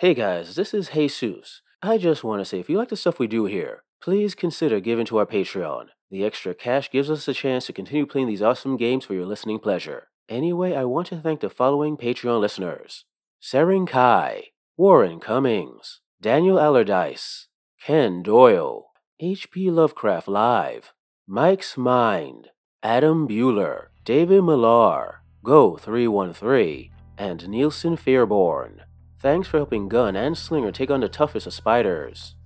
Hey guys, this is Jesus. I just want to say if you like the stuff we do here, please consider giving to our Patreon. The extra cash gives us a chance to continue playing these awesome games for your listening pleasure. Anyway, I want to thank the following Patreon listeners Seren Kai, Warren Cummings, Daniel Allardyce, Ken Doyle, H.P. Lovecraft Live, Mike's Mind, Adam Bueller, David Millar, Go313, and Nielsen Fairborn. Thanks for helping Gun and Slinger take on the toughest of spiders.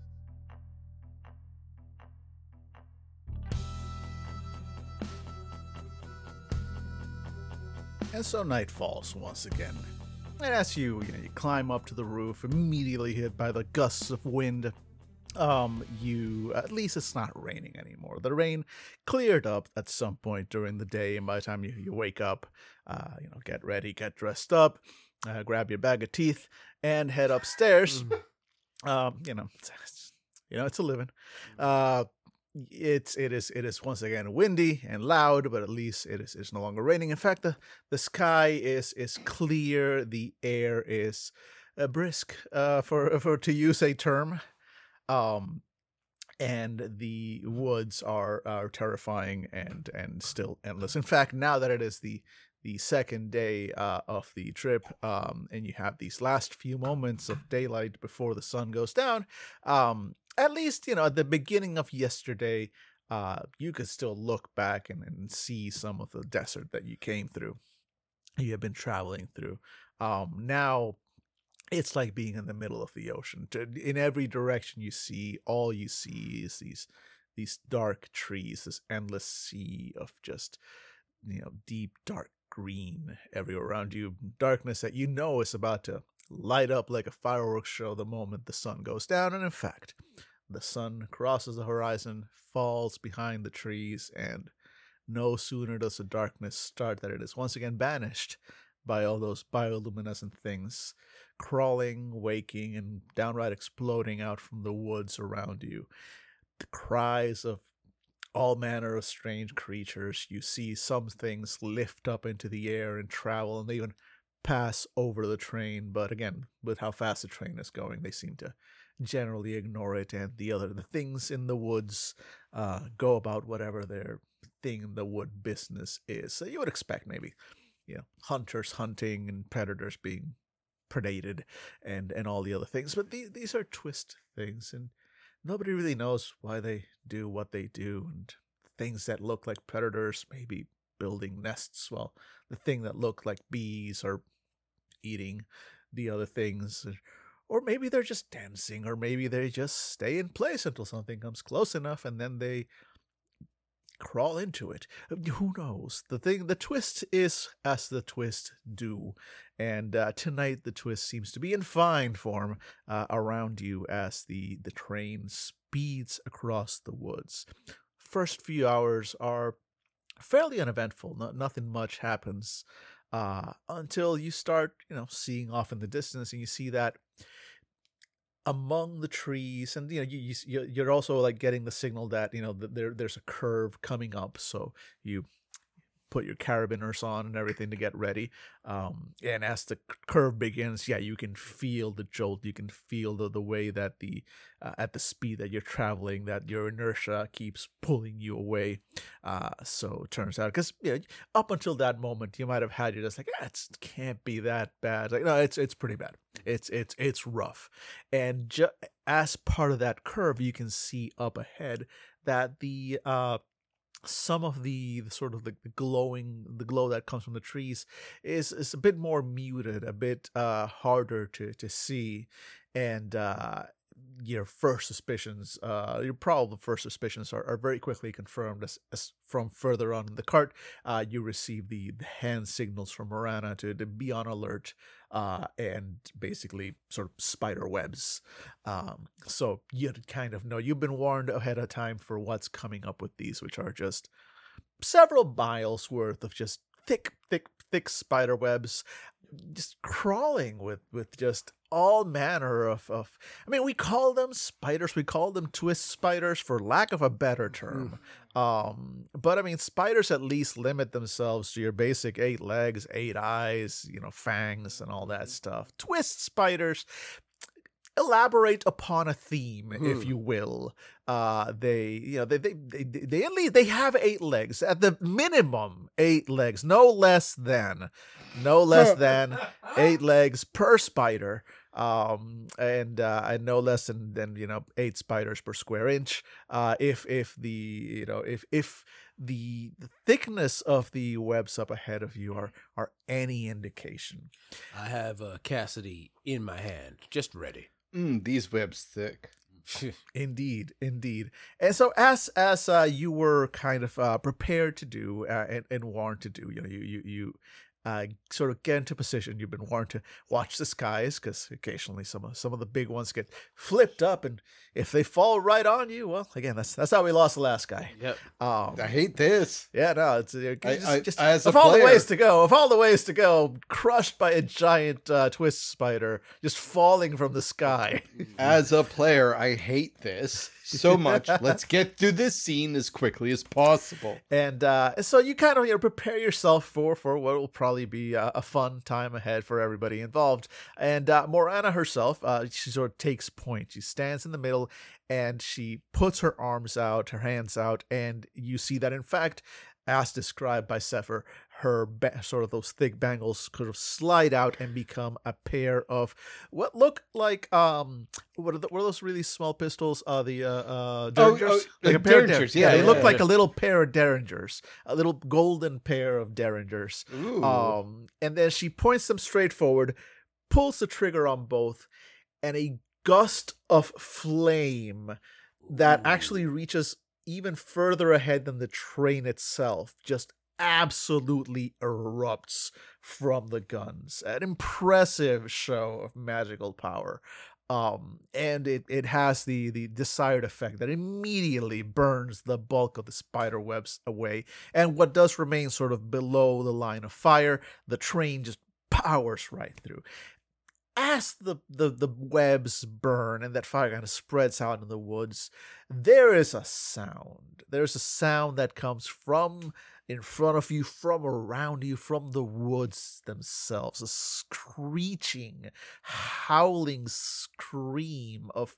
And so night falls once again. And as you, you, know, you climb up to the roof, immediately hit by the gusts of wind, um, you at least it's not raining anymore. The rain cleared up at some point during the day, and by the time you, you wake up, uh, you know, get ready, get dressed up, uh, grab your bag of teeth, and head upstairs. um, you know, you know, it's a living. Uh, it's it is it is once again windy and loud, but at least it is it's no longer raining. In fact, the the sky is is clear. The air is uh, brisk, uh, for for to use a term. Um, and the woods are are terrifying and and still endless. In fact, now that it is the the second day uh, of the trip, um, and you have these last few moments of daylight before the sun goes down, um, at least you know at the beginning of yesterday, uh, you could still look back and, and see some of the desert that you came through, you have been traveling through. Um, now it's like being in the middle of the ocean. In every direction you see, all you see is these these dark trees, this endless sea of just you know deep dark green everywhere around you, darkness that you know is about to light up like a fireworks show the moment the sun goes down. And in fact, the sun crosses the horizon, falls behind the trees, and no sooner does the darkness start than it is once again banished by all those bioluminescent things crawling, waking, and downright exploding out from the woods around you. The cries of all manner of strange creatures. You see some things lift up into the air and travel and they even pass over the train. But again, with how fast the train is going, they seem to generally ignore it. And the other, the things in the woods, uh, go about whatever their thing in the wood business is. So you would expect maybe, you know, hunters hunting and predators being predated and and all the other things but these, these are twist things and nobody really knows why they do what they do and things that look like predators maybe building nests while the thing that look like bees are eating the other things or maybe they're just dancing or maybe they just stay in place until something comes close enough and then they crawl into it. Who knows? The thing, the twist is as the twist do, and uh, tonight the twist seems to be in fine form uh, around you as the the train speeds across the woods. First few hours are fairly uneventful. No, nothing much happens uh, until you start, you know, seeing off in the distance, and you see that among the trees and you know you, you you're also like getting the signal that you know that there there's a curve coming up so you put your carabiners on and everything to get ready. Um, and as the curve begins, yeah, you can feel the jolt. You can feel the, the way that the uh, at the speed that you're traveling, that your inertia keeps pulling you away. Uh, so it turns out because you know, up until that moment, you might have had you just like, ah, it can't be that bad. Like no, it's it's pretty bad. It's it's it's rough, and ju- as part of that curve, you can see up ahead that the uh some of the, the sort of the, the, glowing the glow that comes from the trees is is a bit more muted a bit uh harder to to see. And uh your first suspicions, uh, your probable first suspicions are, are very quickly confirmed as, as from further on in the cart, uh, you receive the, the hand signals from Morana to, to be on alert, uh, and basically sort of spider webs. Um, so you kind of know you've been warned ahead of time for what's coming up with these, which are just several miles worth of just thick, thick, thick spider webs just crawling with with just all manner of, of I mean we call them spiders we call them twist spiders for lack of a better term mm. um but I mean spiders at least limit themselves to your basic eight legs eight eyes you know fangs and all that stuff twist spiders elaborate upon a theme, if Hmm. you will. Uh, they, you know, they, they, they, they at least they have eight legs at the minimum, eight legs, no less than, no less than eight legs per spider. Um, and uh, and no less than than you know eight spiders per square inch. Uh, if if the you know if if the, the thickness of the webs up ahead of you are are any indication. I have uh, Cassidy in my hand, just ready. Mm, these webs thick. Indeed, indeed. And so, as as uh, you were kind of uh, prepared to do uh, and, and warned to do, you know, you you you uh, sort of get into position. You've been warned to watch the skies because occasionally some of some of the big ones get flipped up, and if they fall right on you, well, again, that's that's how we lost the last guy. Yep. Um, I hate this. yeah, no, it's I- just, I- just as of all the ways to go, of all the ways to go, crushed by a giant uh, twist spider just falling from the sky. As a player, I hate this so much. Let's get through this scene as quickly as possible. and uh, so you kind of you know prepare yourself for for what will probably be a, a fun time ahead for everybody involved. And uh, Morana herself, uh, she sort of takes point. She stands in the middle and she puts her arms out, her hands out, and you see that in fact, as described by Sepher, her ba- sort of those thick bangles sort of slide out and become a pair of what look like um what are, the, what are those really small pistols? Uh, the uh, uh Oh, Derringers? oh, like uh, a pair of Derringers, Der- yeah, they yeah, look yeah. like a little pair of Derringers, a little golden pair of Derringers. Ooh. Um, and then she points them straight forward, pulls the trigger on both, and a gust of flame that actually reaches even further ahead than the train itself just absolutely erupts from the guns. An impressive show of magical power. Um, and it, it has the, the desired effect that immediately burns the bulk of the spider webs away. And what does remain sort of below the line of fire, the train just powers right through as the, the the webs burn and that fire kind of spreads out in the woods, there is a sound. There's a sound that comes from in front of you, from around you, from the woods themselves. A screeching, howling scream of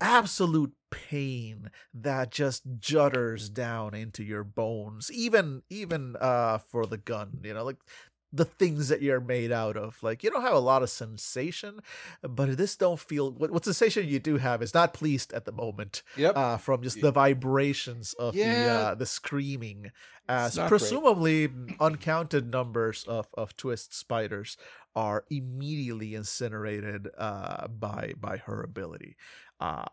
absolute pain that just judders down into your bones even even uh for the gun you know like the things that you're made out of. Like you don't have a lot of sensation, but this don't feel what, what sensation you do have is not pleased at the moment yep. uh, from just the vibrations of the uh, the screaming, as not great. presumably uncounted numbers of of twist spiders are immediately incinerated uh, by by her ability. Uh,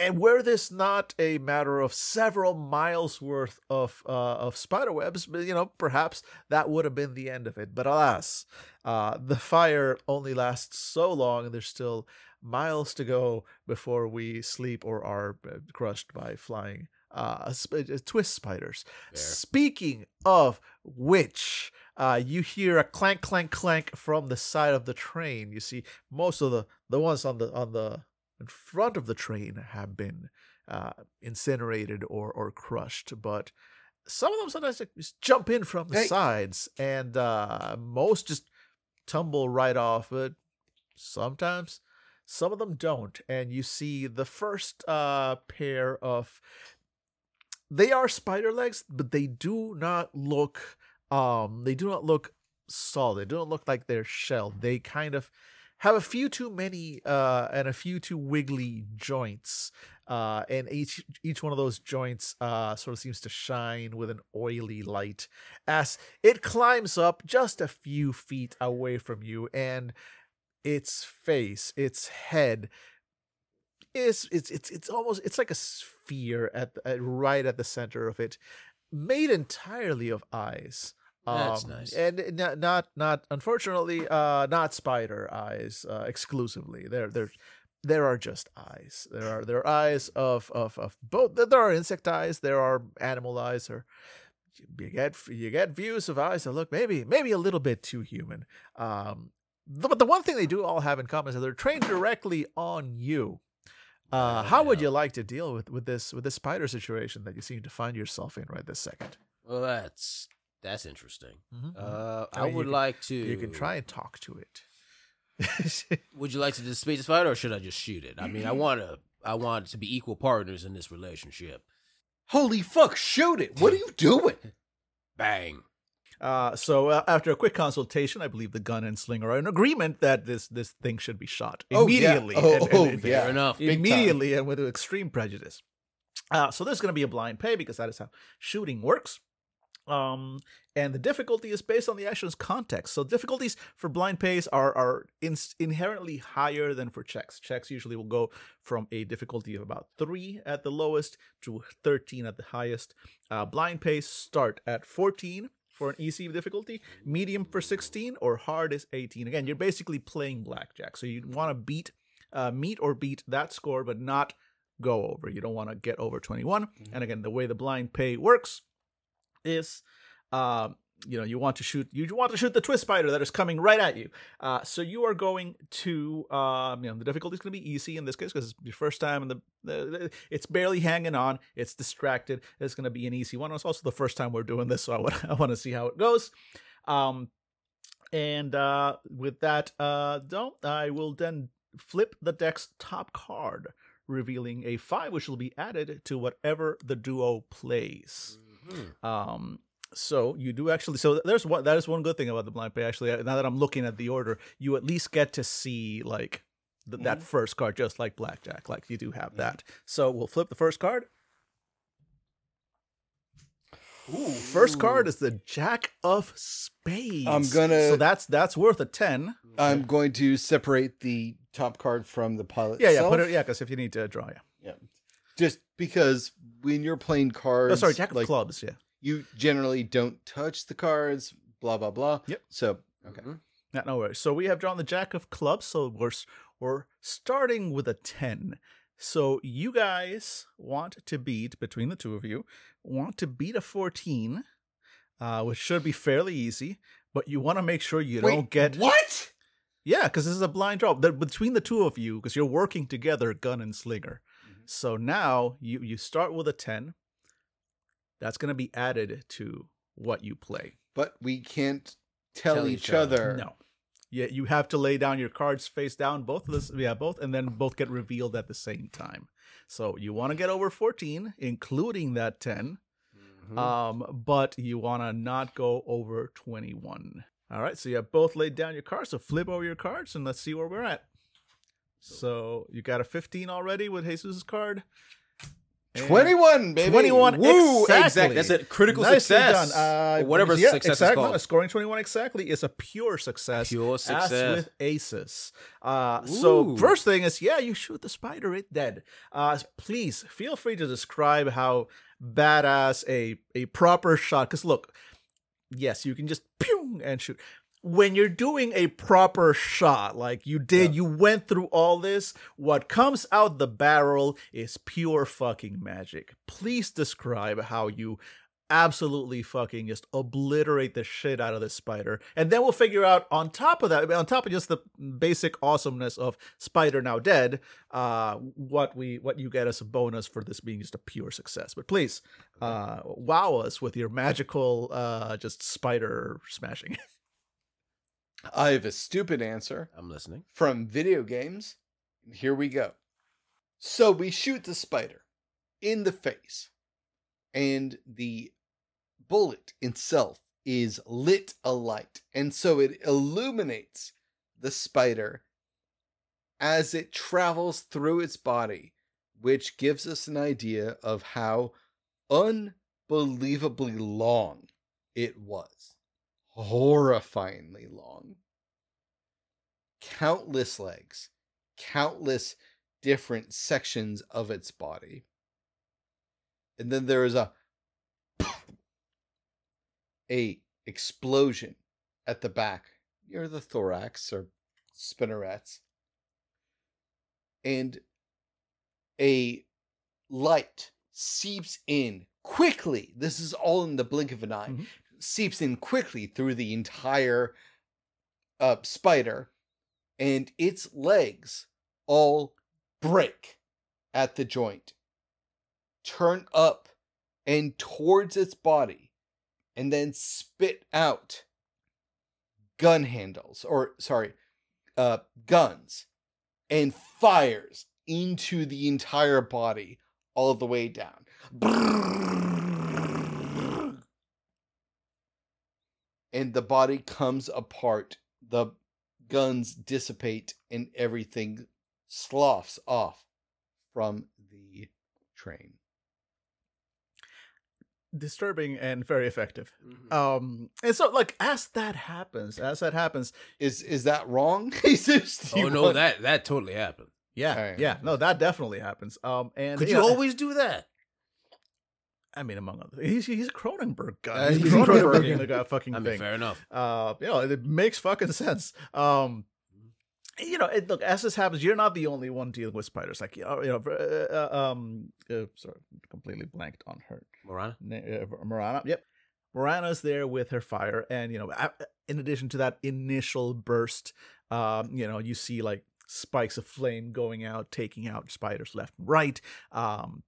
and were this not a matter of several miles worth of uh, of spider webs, but, you know, perhaps that would have been the end of it. But alas, uh, the fire only lasts so long, and there's still miles to go before we sleep or are uh, crushed by flying uh, uh, twist spiders. Fair. Speaking of which, uh, you hear a clank, clank, clank from the side of the train. You see, most of the the ones on the on the in front of the train have been uh, incinerated or or crushed, but some of them sometimes just jump in from the Hey. sides, and uh, most just tumble right off. But sometimes some of them don't, and you see the first uh, pair of they are spider legs, but they do not look um they do not look solid. They don't look like they're shelled. They kind of have a few too many uh and a few too wiggly joints. Uh and each each one of those joints uh sort of seems to shine with an oily light as it climbs up just a few feet away from you and its face, its head is it's it's it's almost it's like a sphere at, at right at the center of it, made entirely of eyes. That's Um, nice. and not not not unfortunately uh not spider eyes uh, exclusively. There there there are just eyes. There are there are eyes of of of both. There are insect eyes. There are animal eyes. Or you get you get views of eyes that look maybe maybe a little bit too human. Um, the, but the one thing they do all have in common is that they're trained directly on you. Uh, how would you like to deal with, with this with this spider situation that you seem to find yourself in right this second? Well, that's that's interesting. Mhm, mhm. Uh, I I mean, would can- like to. You can try and talk to it. Would you like to displace this fight, or should I just shoot it? I mean, I want to. I want to be equal partners in this relationship. Holy fuck, shoot it. What are you doing? Bang. Uh, so uh, after a quick consultation, I believe the gun and slinger are in agreement that this this thing should be shot Oh, yeah. immediately. Oh, and- and- oh, and- yeah. Enough. Big time. immediately and with extreme prejudice. Uh, so there's going to be a blind pay because that is how shooting works. Um, and the difficulty is based on the action's context. So difficulties for blind pays are are in, inherently higher than for checks. Checks usually will go from a difficulty of about three at the lowest to 13 at the highest. Uh, blind pays start at 14 for an easy difficulty, medium for 16, or hard is 18. Again, you're basically playing blackjack, so you want to beat, uh, meet or beat that score, but not go over. You don't want to get over 21. And again, the way the blind pay works is um you know you want to shoot you want to shoot the twist spider that is coming right at you. Uh so you are going to um you know the difficulty is going to be easy in this case because it's your first time and the, the, it's barely hanging on it's distracted it's going to be an easy one. It's also the first time we're doing this so i want i want to see how it goes. Um and uh with that uh don't i will then flip the deck's top card revealing a five which will be added to whatever the duo plays Mhm. um, so you do actually. So there's one. That is one good thing about the blind pay. Actually, now that I'm looking at the order, you at least get to see like th- that first card, just like blackjack. Like you do have that. So we'll flip the first card. Ooh, first card is the Jack of Spades. I'm gonna- So that's that's worth a ten. I'm going to separate the top card from the pile Yeah, yeah. itself. Put it. Yeah, because if you need to draw, yeah. Yeah. Just because when you're playing cards, Oh, sorry, Jack of like, Clubs. Yeah. you generally don't touch the cards, blah blah blah. Yep. So okay. Mhm. Yeah, no worries. So we have drawn the Jack of Clubs. So we're we're starting with a ten. So you guys want to beat between the two of you want to beat a fourteen, uh, which should be fairly easy. But you want to make sure you Wait, don't get what? yeah, because this is a blind draw. The, between the two of you, because you're working together, gun and slinger. Mm-hmm. So now you you start with a ten. That's going to be added to what you play. But we can't tell, Tell each each other. other. No. Yeah, you have to lay down your cards face down, both of this, yeah, both, and then both get revealed at the same time. So you want to get over 14, including that 10, Mhm. um, but you want to not go over 21. All right, so you have both laid down your cards. So flip over your cards and let's see where we're at. So you got a 15 already with Jesus' card. And- 21, baby. 21 Woo! exactly. Exact- That's a critical Nicely success. done. Uh, whatever yeah, success exactly. is called. Scoring 21 exactly is a pure success. Pure As success. with aces. Uh, so first thing is, yeah, you shoot the spider, it dead. Uh, please feel free to describe how badass a a proper shot. Because look, yes, you can just pew and shoot. When you're doing a proper shot, like you did, you went through all this. What comes out the barrel is pure fucking magic. Please describe how you absolutely fucking just obliterate the shit out of this spider. And then we'll figure out on top of that, on top of just the basic awesomeness of Spider Now Dead, uh, what we what you get as a bonus for this being just a pure success. But please, uh, wow us with your magical uh just spider smashing. I have a stupid answer I'm listening. from video games. Here we go. So we shoot the spider in the face, and the bullet itself is lit alight, and so it illuminates the spider as it travels through its body, which gives us an idea of how unbelievably long it was. Horrifyingly long. Countless legs, countless different sections of its body. And then there is a a explosion at the back near the thorax or spinnerets. And a light seeps in quickly. This is all in the blink of an eye. Mhm. Seeps in quickly through the entire uh, spider, and its legs all break at the joint, turn up and towards its body, and then spit out gun handles, or sorry, uh, guns and fires into the entire body all the way down. And the body comes apart. The guns dissipate and everything sloughs off from the train. Disturbing and very effective. Mhm. Um, and so like as that happens, as that happens, Is is that wrong? Jesus, oh you no, want- that that totally happened. yeah, Alright. yeah, no, that definitely happens. Um, and Could you you know, always do that? I mean, among other, he's he's a Cronenberg guy. Uh, he's he's Cronenberg Cronenberg. the fucking I mean, thing. fair enough. uh you know it makes fucking sense um you know it, look as this happens you're not the only one dealing with spiders like you know, uh, uh, um uh, sorry completely blanked on her Morana? Na- uh, Morana. yep Morana's there with her fire and you know in addition to that initial burst um you know you see like spikes of flame going out taking out spiders left and right um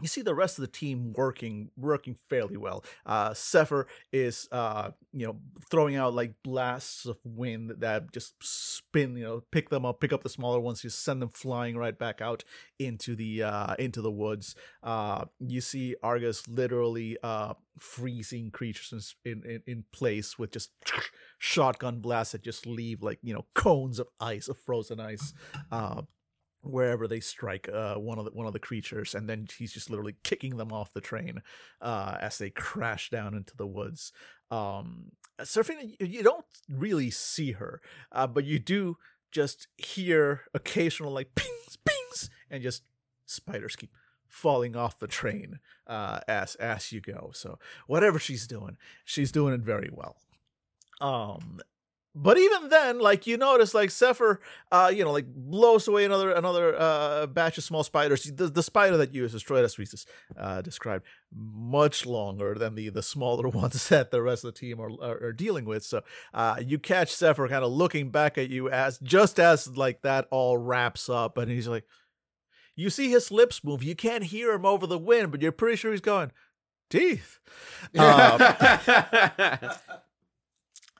you see the rest of the team working working fairly well. Uh Sepher is uh you know throwing out like blasts of wind that just spin, you know, pick them up, pick up the smaller ones, just send them flying right back out into the uh into the woods. Uh you see Argus literally uh freezing creatures in in, in place with just shotgun blasts that just leave like, you know, cones of ice, of frozen ice. Uh wherever they strike uh, one of the one of the creatures, and then he's just literally kicking them off the train uh, as they crash down into the woods. Um, you don't really see her, uh, but you do just hear occasional like pings, pings, and just spiders keep falling off the train uh, as as you go. So whatever she's doing, she's doing it very well. Um, but even then, like you notice, like Sepher, uh, you know, like blows away another another uh batch of small spiders. The, the spider that you destroyed, as we uh, described, much longer than the the smaller ones that the rest of the team are are, are dealing with. So, uh, you catch Sepher kind of looking back at you as just as like that all wraps up, and he's like, you see his lips move. You can't hear him over the wind, but you're pretty sure he's going teeth. Um,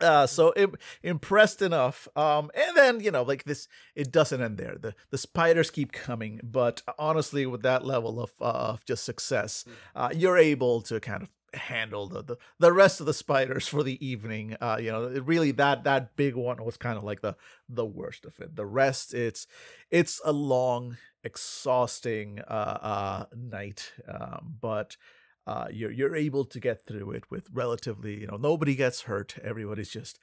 uh so im- impressed enough um and then you know like this it doesn't end there. The the spiders keep coming but honestly with that level of uh, of just success uh you're able to kind of handle the, the the rest of the spiders for the evening uh you know it really that that big one was kind of like the the worst of it. The rest it's it's a long exhausting uh uh night um but uh, you're you're able to get through it with relatively you know nobody gets hurt. Everybody's just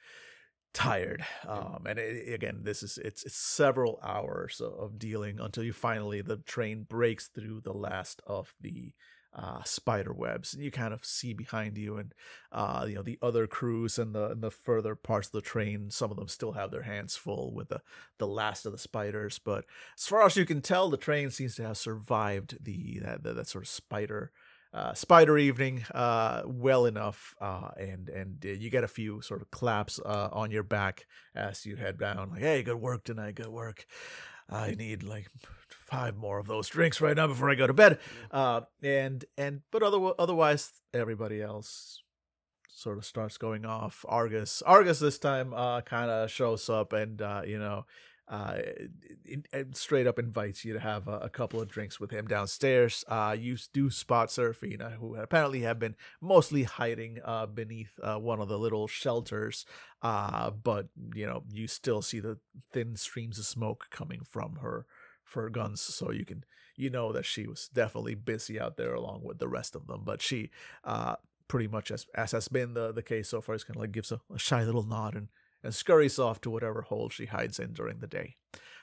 tired. Um and it, again this is it's, it's several hours of, dealing until you finally the train breaks through the last of the uh, spider webs and you kind of see behind you and uh, you know the other crews and the and the further parts of the train some of them still have their hands full with the the last of the spiders. But as far as you can tell the train seems to have survived the that, that, that sort of spider uh, spider evening uh, well enough uh, and and uh, you get a few sort of claps uh, on your back as you head down like hey good work tonight good work. I need like five more of those drinks right now before i go to bed. Uh, and and but other, otherwise everybody else sort of starts going off. Argus argus this time uh, kind of shows up and uh, you know uh, it, it straight up invites you to have a, a couple of drinks with him downstairs. Uh, you do spot Serafina, who apparently have been mostly hiding uh, beneath uh, one of the little shelters. Uh, but you know, you still see the thin streams of smoke coming from her for guns, so you can you know that she was definitely busy out there along with the rest of them. But she, uh, pretty much as as has been the the case so far, is kind of like gives a, a shy little nod and and scurries off to whatever hole she hides in during the day.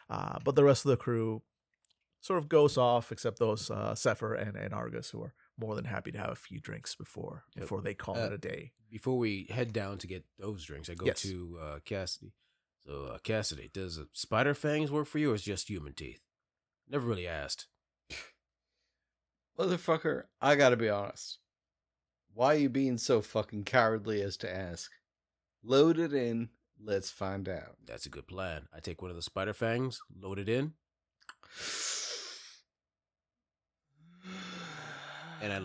Uh, but the rest of the crew sort of goes off, except those uh, Sepher and, and Argus, who are more than happy to have a few drinks before Yep. before they call Uh, it a day. Before we head down to get those drinks, I go Yes. to uh, Cassidy. So, uh, Cassidy, does uh, spider fangs work for you or is just human teeth? Never really asked. Motherfucker, I gotta be honest. Why are you being so fucking cowardly as to ask? Load it in, let's find out. That's a good plan. I take one of the spider fangs, load it in, and I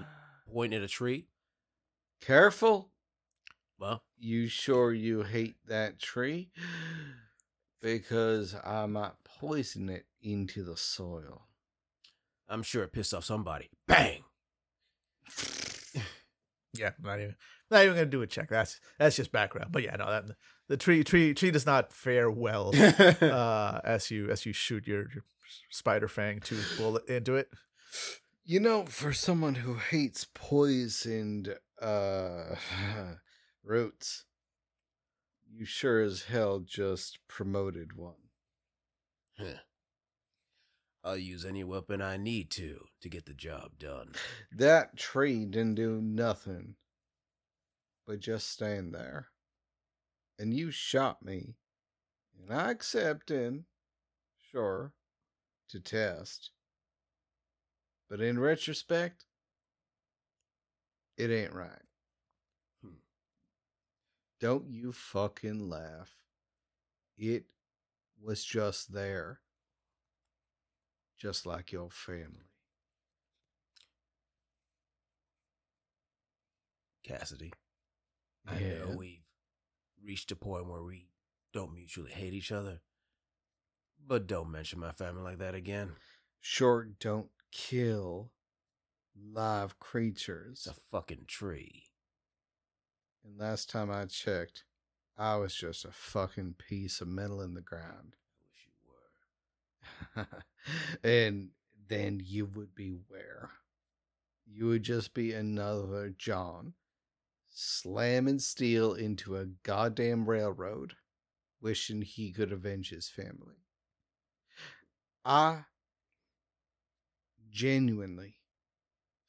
point at a tree. Careful. Well, You sure you hate that tree? Because I might poison it into the soil. I'm sure it pissed off somebody. Bang! Yeah, not even not even gonna do a check. That's that's just background. But yeah, no, that the tree tree tree does not fare well uh, as you as you shoot your, your spider fang tooth bullet into it. You know, for someone who hates poisoned uh roots, you sure as hell just promoted one. Huh. I'll use any weapon I need to to get the job done. That tree didn't do nothing but just stand there. And you shot me. And I accepted, sure, to test. But in retrospect, it ain't right. Hmm. Don't you fucking laugh. It was just there. Just like your family. Cassidy, I Yeah. know we've reached a point where we don't mutually hate each other, but don't mention my family like that again. Sure, don't kill live creatures. It's a fucking tree. And last time I checked, I was just a fucking piece of metal in the ground. I wish you were. and then you would be where? You would just be another John slamming steel into a goddamn railroad, wishing he could avenge his family. I genuinely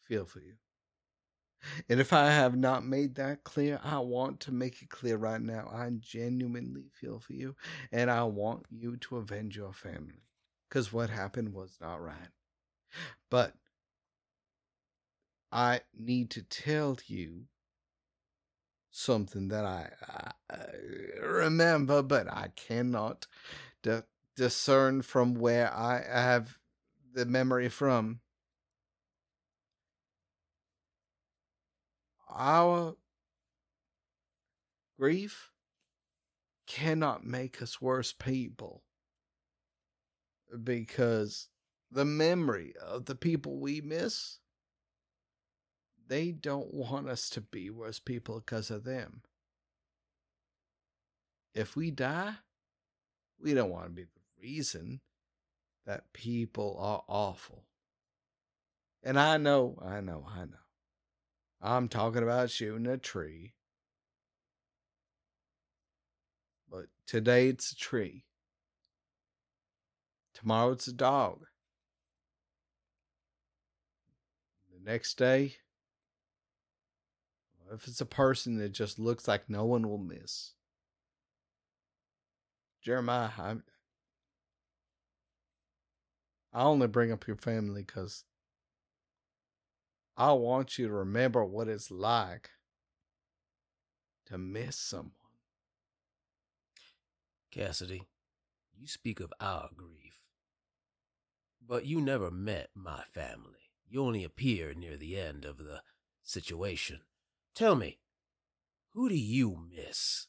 feel for you. And if I have not made that clear, I want to make it clear right now. I genuinely feel for you, and I want you to avenge your family because what happened was not right. But I need to tell you something that I, I, remember, but I cannot di- discern from where I have the memory from. Our grief cannot make us worse people because the memory of the people we miss they don't want us to be worse people because of them. If we die we don't want to be the reason that people are awful. And i know i know i know. I'm talking about shooting a tree. But today it's a tree Tomorrow it's a dog. The next day, if it's a person that just looks like no one will miss? Jeremiah, I, I only bring up your family because I want you to remember what it's like to miss someone. Cassidy, you speak of our grief. But you never met my family. You only appear near the end of the situation. Tell me, who do you miss?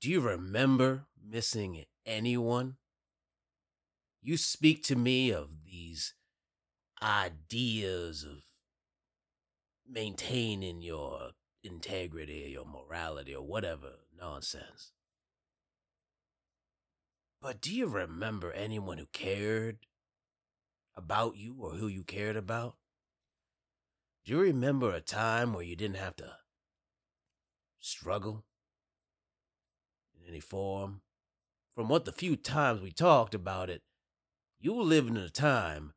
Do you remember missing anyone? You speak to me of these ideas of maintaining your integrity or your morality or whatever nonsense. But do you remember anyone who cared about you or who you cared about? Do you remember a time where you didn't have to struggle in any form? From what the few times we talked about it, you were living in a time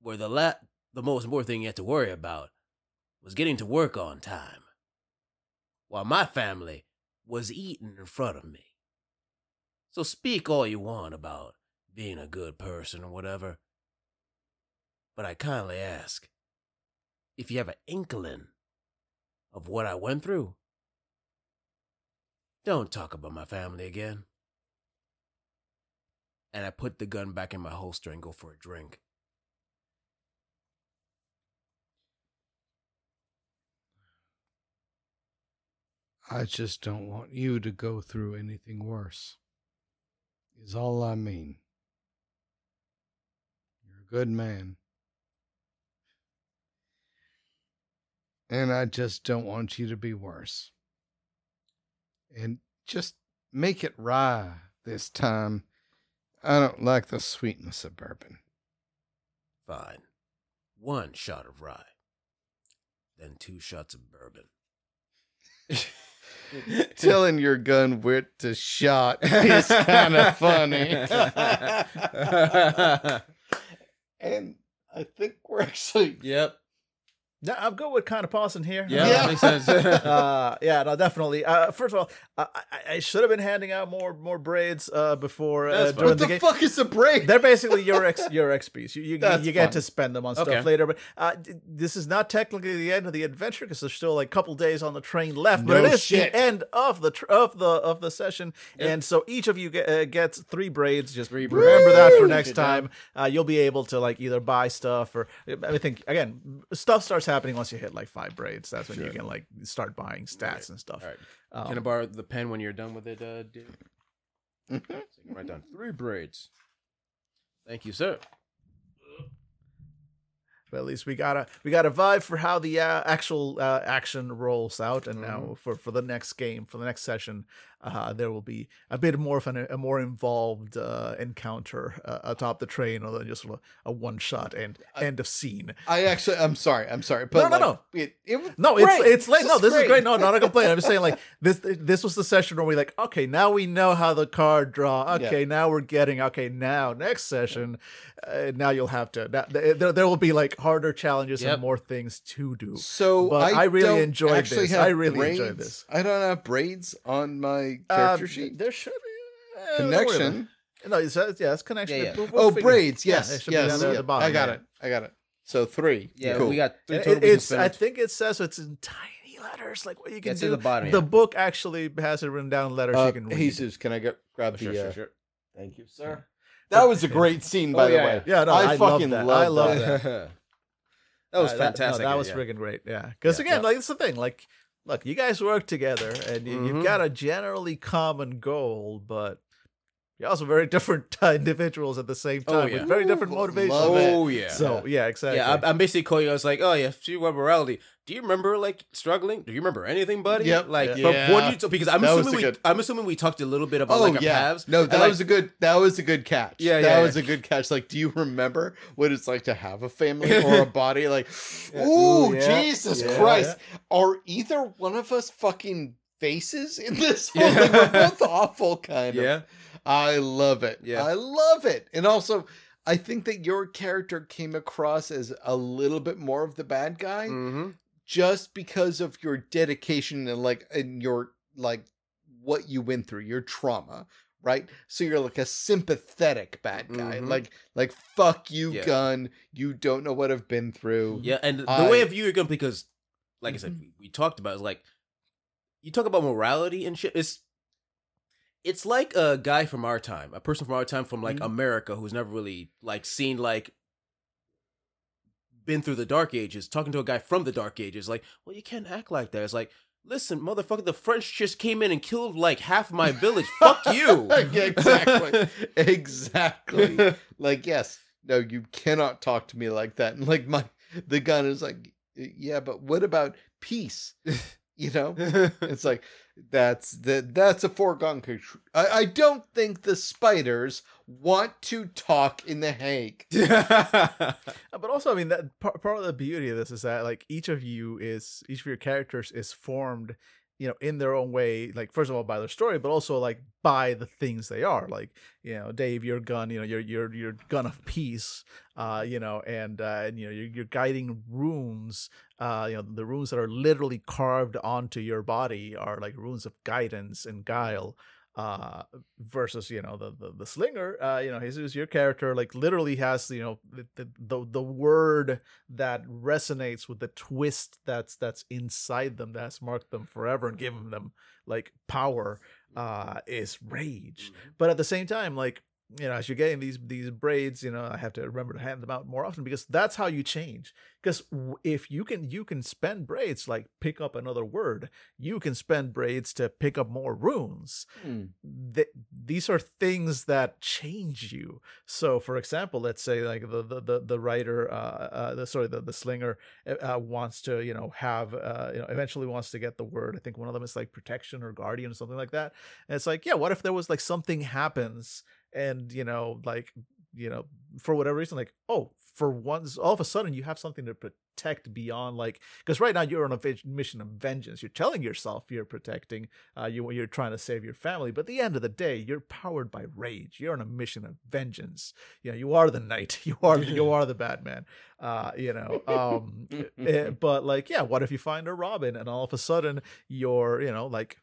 where the la- the most important thing you had to worry about was getting to work on time, while my family was eating in front of me. So speak all you want about being a good person or whatever. But I kindly ask if you have an inkling of what I went through. Don't talk about my family again. And I put the gun back in my holster and go for a drink. I just don't want you to go through anything worse. Is all I mean. You're a good man. And I just don't want you to be worse. And just make it rye this time. I don't like the sweetness of bourbon. Fine. One shot of rye. Then two shots of bourbon. Telling your gun wit to shot is kind of funny. and I think we're actually yep. Yeah, I'm good with kind of pausing here. Yeah, Yeah. that makes sense. uh, yeah, no, definitely. Uh, first of all, uh, I, I should have been handing out more more braids uh, before uh, during what the the game. fuck is a break? They're basically your ex your XPs. You you, you get fine. to spend them on stuff Okay. later. But uh, d- this is not technically the end of the adventure because there's still like a couple days on the train left. No But it is shit. the end of the tr- of the of the session, Yep. and so each of you get, uh, gets three braids. Just Three remember that for next time. Uh, you'll be able to like either buy stuff or I think again stuff starts happening once you hit like five braids. That's when you can like start buying stats Right. and stuff. All right. Um, Can I borrow the pen when you're done with it, uh, dude? Mhm. So you write down three braids. Thank you, sir. But at least we got a we got a vibe for how the uh, actual uh, action rolls out, and now for for the next game, for the next session, uh, there will be a bit more of an, a more involved uh, encounter uh, atop the train, other than just a, a one shot and end of scene. I actually, I'm sorry, I'm sorry, but No, no, like, no. It, it was No, great. it's it's late. No, this is great. great. No, not a complaint. I'm just saying like this this was the session where we like okay now we know how the card draw. Yeah. Okay, now we're getting okay now next session. Uh, now you'll have to now, there, there will be like harder challenges Yep. and more things to do. So But I, I really don't enjoyed actually this. have I really enjoyed this. I don't have braids on my character Um, sheet. There should be uh, don't worry about Connection. No, it's, uh, yeah, it's connection. Yeah, yeah. We'll- we'll Oh, figure- braids. Yeah, Yes, it be yes. down there at the bottom, I got yeah. it. I got it. So three. Yeah, cool. we got three It- total. we it's. spend I think it says it's in tiny letters, like what you can It's do. in the bottom, The yeah. book actually has it written down in letters Uh, you can read. Jesus, can I get grab Oh, the? sure, uh, sure, sure. Thank you, sir. That was a great scene, by Oh, the way. Yeah, no, I, I, fucking love that. love I love that. that. that was Uh, fantastic. no, that was yeah. freaking great. Yeah, because Yeah, again, yeah. like it's the thing. Like, look, you guys work together, and you, Mhm. you've got a generally common goal, but you're also very different uh, individuals at the same Oh, time yeah. with very different motivations. Oh yeah. So yeah, exactly. Yeah, I'm, I'm basically calling you. I was like, "Oh yeah, see what morality? Do you remember like struggling? Do you remember anything, buddy? Yep. Like Yeah. from what you because I'm That assuming we good- I'm assuming we talked a little bit about Oh like our yeah, paths. no, and, that like, was a good. That was a good catch. Yeah, that yeah, was a good catch. Like, do you remember what it's like to have a family or a body? Like, Yeah. ooh, Ooh, yeah. Jesus Yeah. Christ, are either one of us fucking faces in this? Whole Yeah. thing? We're both awful, kind of. yeah. I love it. Yeah. I love it. And also, I think that your character came across as a little bit more of the bad guy Mm-hmm. just because of your dedication and like and your like what you went through, your trauma, right? So you're like a sympathetic bad guy. Mhm. Like like fuck you, Yeah. gun. You don't know what I've been through. Yeah, and the I- way of you going because, like I said, Mm-hmm. we, we talked about is like, you talk about morality and shit. It's it's like a guy from our time, a person from our time from like Mm-hmm. Mhm. America who's never really like seen like been through the dark ages, talking to a guy from the dark ages, like, well, you can't act like that. It's like, listen, motherfucker, the French just came in and killed like half my village. Fuck you. Yeah, exactly. exactly. like, yes, no, you cannot talk to me like that. And like my the gun is like, yeah, but what about peace? You know? It's like that's the that's a foregone conclusion. I, I don't think the spiders want to talk in the Hague. Uh, but also i mean that part, part of the beauty of this is that like each of you is each of your characters is formed you know in their own way like first of all by their story but also like by the things they are like you know dave your gun you know your your your gun of peace uh you know and uh and you know you're, you're guiding runes uh you know the runes that are literally carved onto your body are like runes of guidance and guile uh versus you know the the, the slinger uh you know jesus your character like literally has you know the, the the word that resonates with the twist that's that's inside them that's marked them forever and given them like power uh is rage. But at the same time like you know, as you're getting these these braids, you know, I have to remember to hand them out more often because that's how you change. Because if you can you can spend braids like pick up another word, you can spend braids to pick up more runes. Hmm. Th- these are things that change you. So, for example, let's say like the the the, the writer, uh, uh, the sorry, the the slinger uh, wants to you know have uh, you know eventually wants to get the word. I think one of them is like protection or guardian or something like that. And it's like, yeah, what if there was like something happens and you know like you know for whatever reason like oh for once all of a sudden you have something to protect beyond like because right now you're on a mission of vengeance. You're telling yourself you're protecting uh you you're trying to save your family but at the end of the day you're powered by rage. You're on a mission of vengeance. You know you are the knight. You are you are the batman uh you know um eh, but like yeah what if you find a robin and all of a sudden you're you know like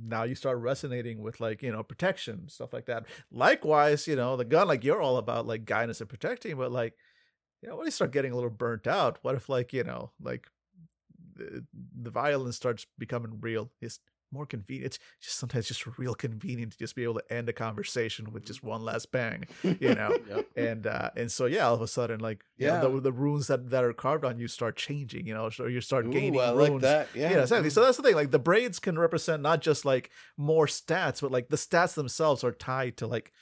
now you start resonating with like you know protection stuff like that. Likewise you know the gun like you're all about like guidance and protecting but like you know when you start getting a little burnt out? What if like you know like the, the violence starts becoming real more convenient it's just sometimes just real convenient to just be able to end a conversation with just one last bang you know Yep. and uh and so yeah all of a sudden like you know, Yeah. the, the runes that that are carved on you start changing you know or you start gaining Ooh, I runes like that. Yeah. yeah, exactly. So that's the thing. Like the braids can represent not just like more stats, but like the stats themselves are tied to like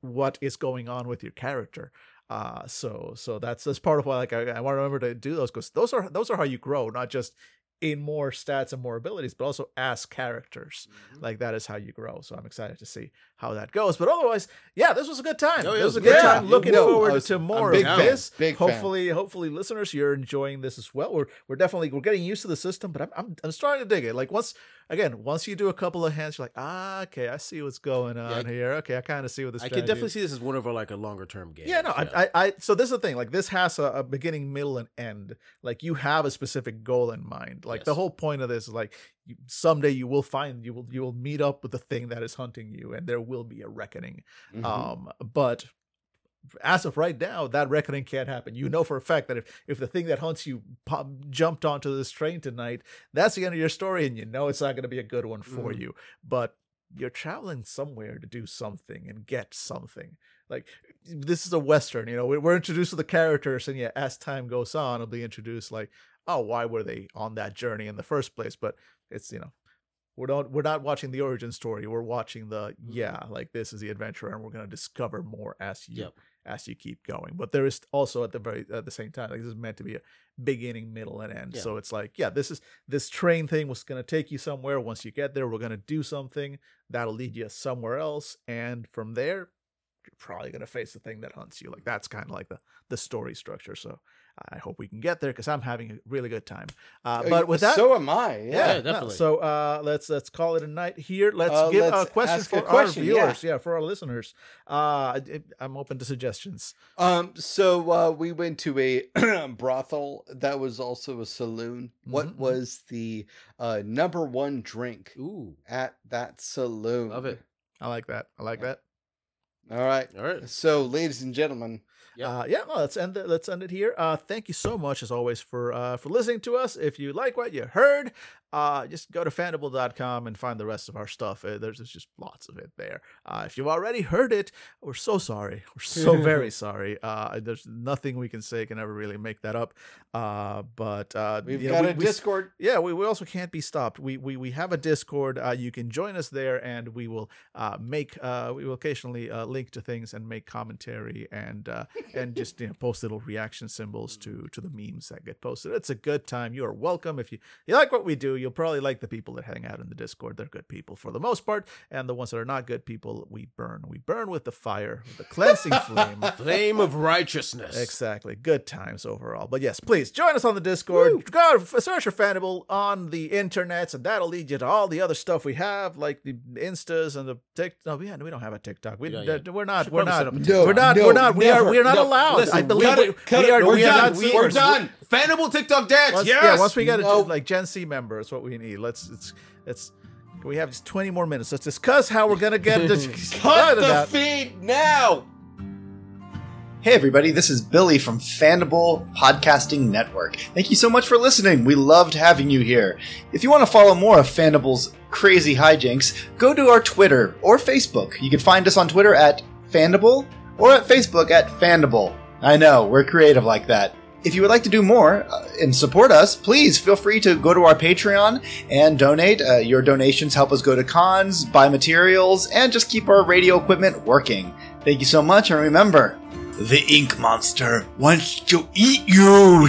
what is going on with your character. Uh so so that's that's part of why like I, I want to remember to do those because those are those are how you grow, not just in more stats and more abilities, but also as characters. Mm-hmm. Like that is how you grow. So I'm excited to see how that goes. But otherwise, yeah, this was a good time. Oh, yeah, this was a good was time. Looking I forward was- to more big of fan. this. Big fan. hopefully, hopefully, listeners, you're enjoying this as well. We're we're definitely we're getting used to the system, but I'm I'm, I'm starting to dig it. Like once again, once you do a couple of hands, you're like, ah, okay, I see what's going on I- here. Okay, I kind of see what this. Is. I can definitely see this as one of our like a longer term game. Yeah, no, I, I, I, so this is the thing. Like, this has a, a beginning, middle, and end. Like, you have a specific goal in mind. Like, the whole point of this is like, you, someday you will find, you will, you will meet up with the thing that is hunting you, and there will be a reckoning. Mhm. Um, but as of right now, that reckoning can't happen. You know for a fact that if if the thing that hunts you pop, jumped onto this train tonight, that's the end of your story, and you know it's not going to be a good one for Mhm. you. But you're traveling somewhere to do something and get something. Like this is a western, you know. we- We're introduced to the characters, and yeah, as time goes on, it'll be introduced like, oh, why were they on that journey in the first place? But it's you know we're not we're not watching the origin story we're watching the yeah like this is the adventure and we're going to discover more as you Yep. As you keep going but there is also at the very at the same time like this is meant to be a beginning middle and end. Yeah. so it's like yeah this is this train thing was going to take you somewhere. Once you get there we're going to do something that'll lead you somewhere else. And from there you're probably going to face the thing that hunts you. Like that's kind of like the the story structure. So i hope we can get there because i'm having a really good time uh, Uh, but with that so am I. yeah, Yeah. Yeah, no, definitely. So uh, let's let's call it a night here. Let's Uh, give let's a question for a question, our viewers. Yeah. for our listeners. Uh, I- I'm open to suggestions. Um. So uh, we went to a brothel that was also a saloon. What Mhm, mhm. was the uh, number one drink Ooh, at that saloon? love it. I like that. I like that. All right. All right. So, ladies and gentlemen, Yeah. Uh, yeah. No, let's end it. Let's end it here. Uh, thank you so much as always for uh, for listening to us. If you like what you heard, uh, just go to fandible.com and find the rest of our stuff. Uh, there's, there's just lots of it there. Uh, if you've already heard it, we're so sorry. We're so very sorry. Uh, there's nothing we can say can ever really make that up. Uh, but uh, we've you know, got we- a we Discord. yeah we, we also can't be stopped we we, we have a discord uh, you can join us there and we will uh, make uh, we will occasionally uh, link to things and make commentary and uh, and just you know post little reaction symbols to to the memes that get posted it's a good time you are welcome if you you like what we do you'll probably like the people that hang out in the discord they're good people for the most part and the ones that are not good people we burn we burn with the fire with the cleansing flame Flame of righteousness. Exactly. Good times overall. But yes, please join us on the Discord. Go f- search for Fandible on the internets, and that'll lead you to all the other stuff we have, like the Instas and the Tik. No, we, we don't have a TikTok. We, yeah, yeah. We're not. We're not. set up a No, we're not. no, we're not. We never. are. We are not No, allowed. listen, I believe cut we, it, cut we it. are. We're we are done. not. We- we're done. Fandible TikTok dance. Once, yes. Yeah. Once we get No. a like Gen Z member, that's what we need. Let's. It's. It's. We have just 20 more minutes. Let's discuss how we're gonna get this. Cut the that. feed now. Hey everybody, this is Billy from Fandible Podcasting Network. Thank you so much for listening. We loved having you here. If you want to follow more of Fandible's crazy hijinks, go to our Twitter or Facebook. You can find us on Twitter at Fandible or at Facebook at Fandible. I know, we're creative like that. If you would like to do more uh, and support us, please feel free to go to our Patreon and donate. Uh, your donations help us go to cons, buy materials, and just keep our radio equipment working. Thank you so much, and remember, the ink monster wants to eat you.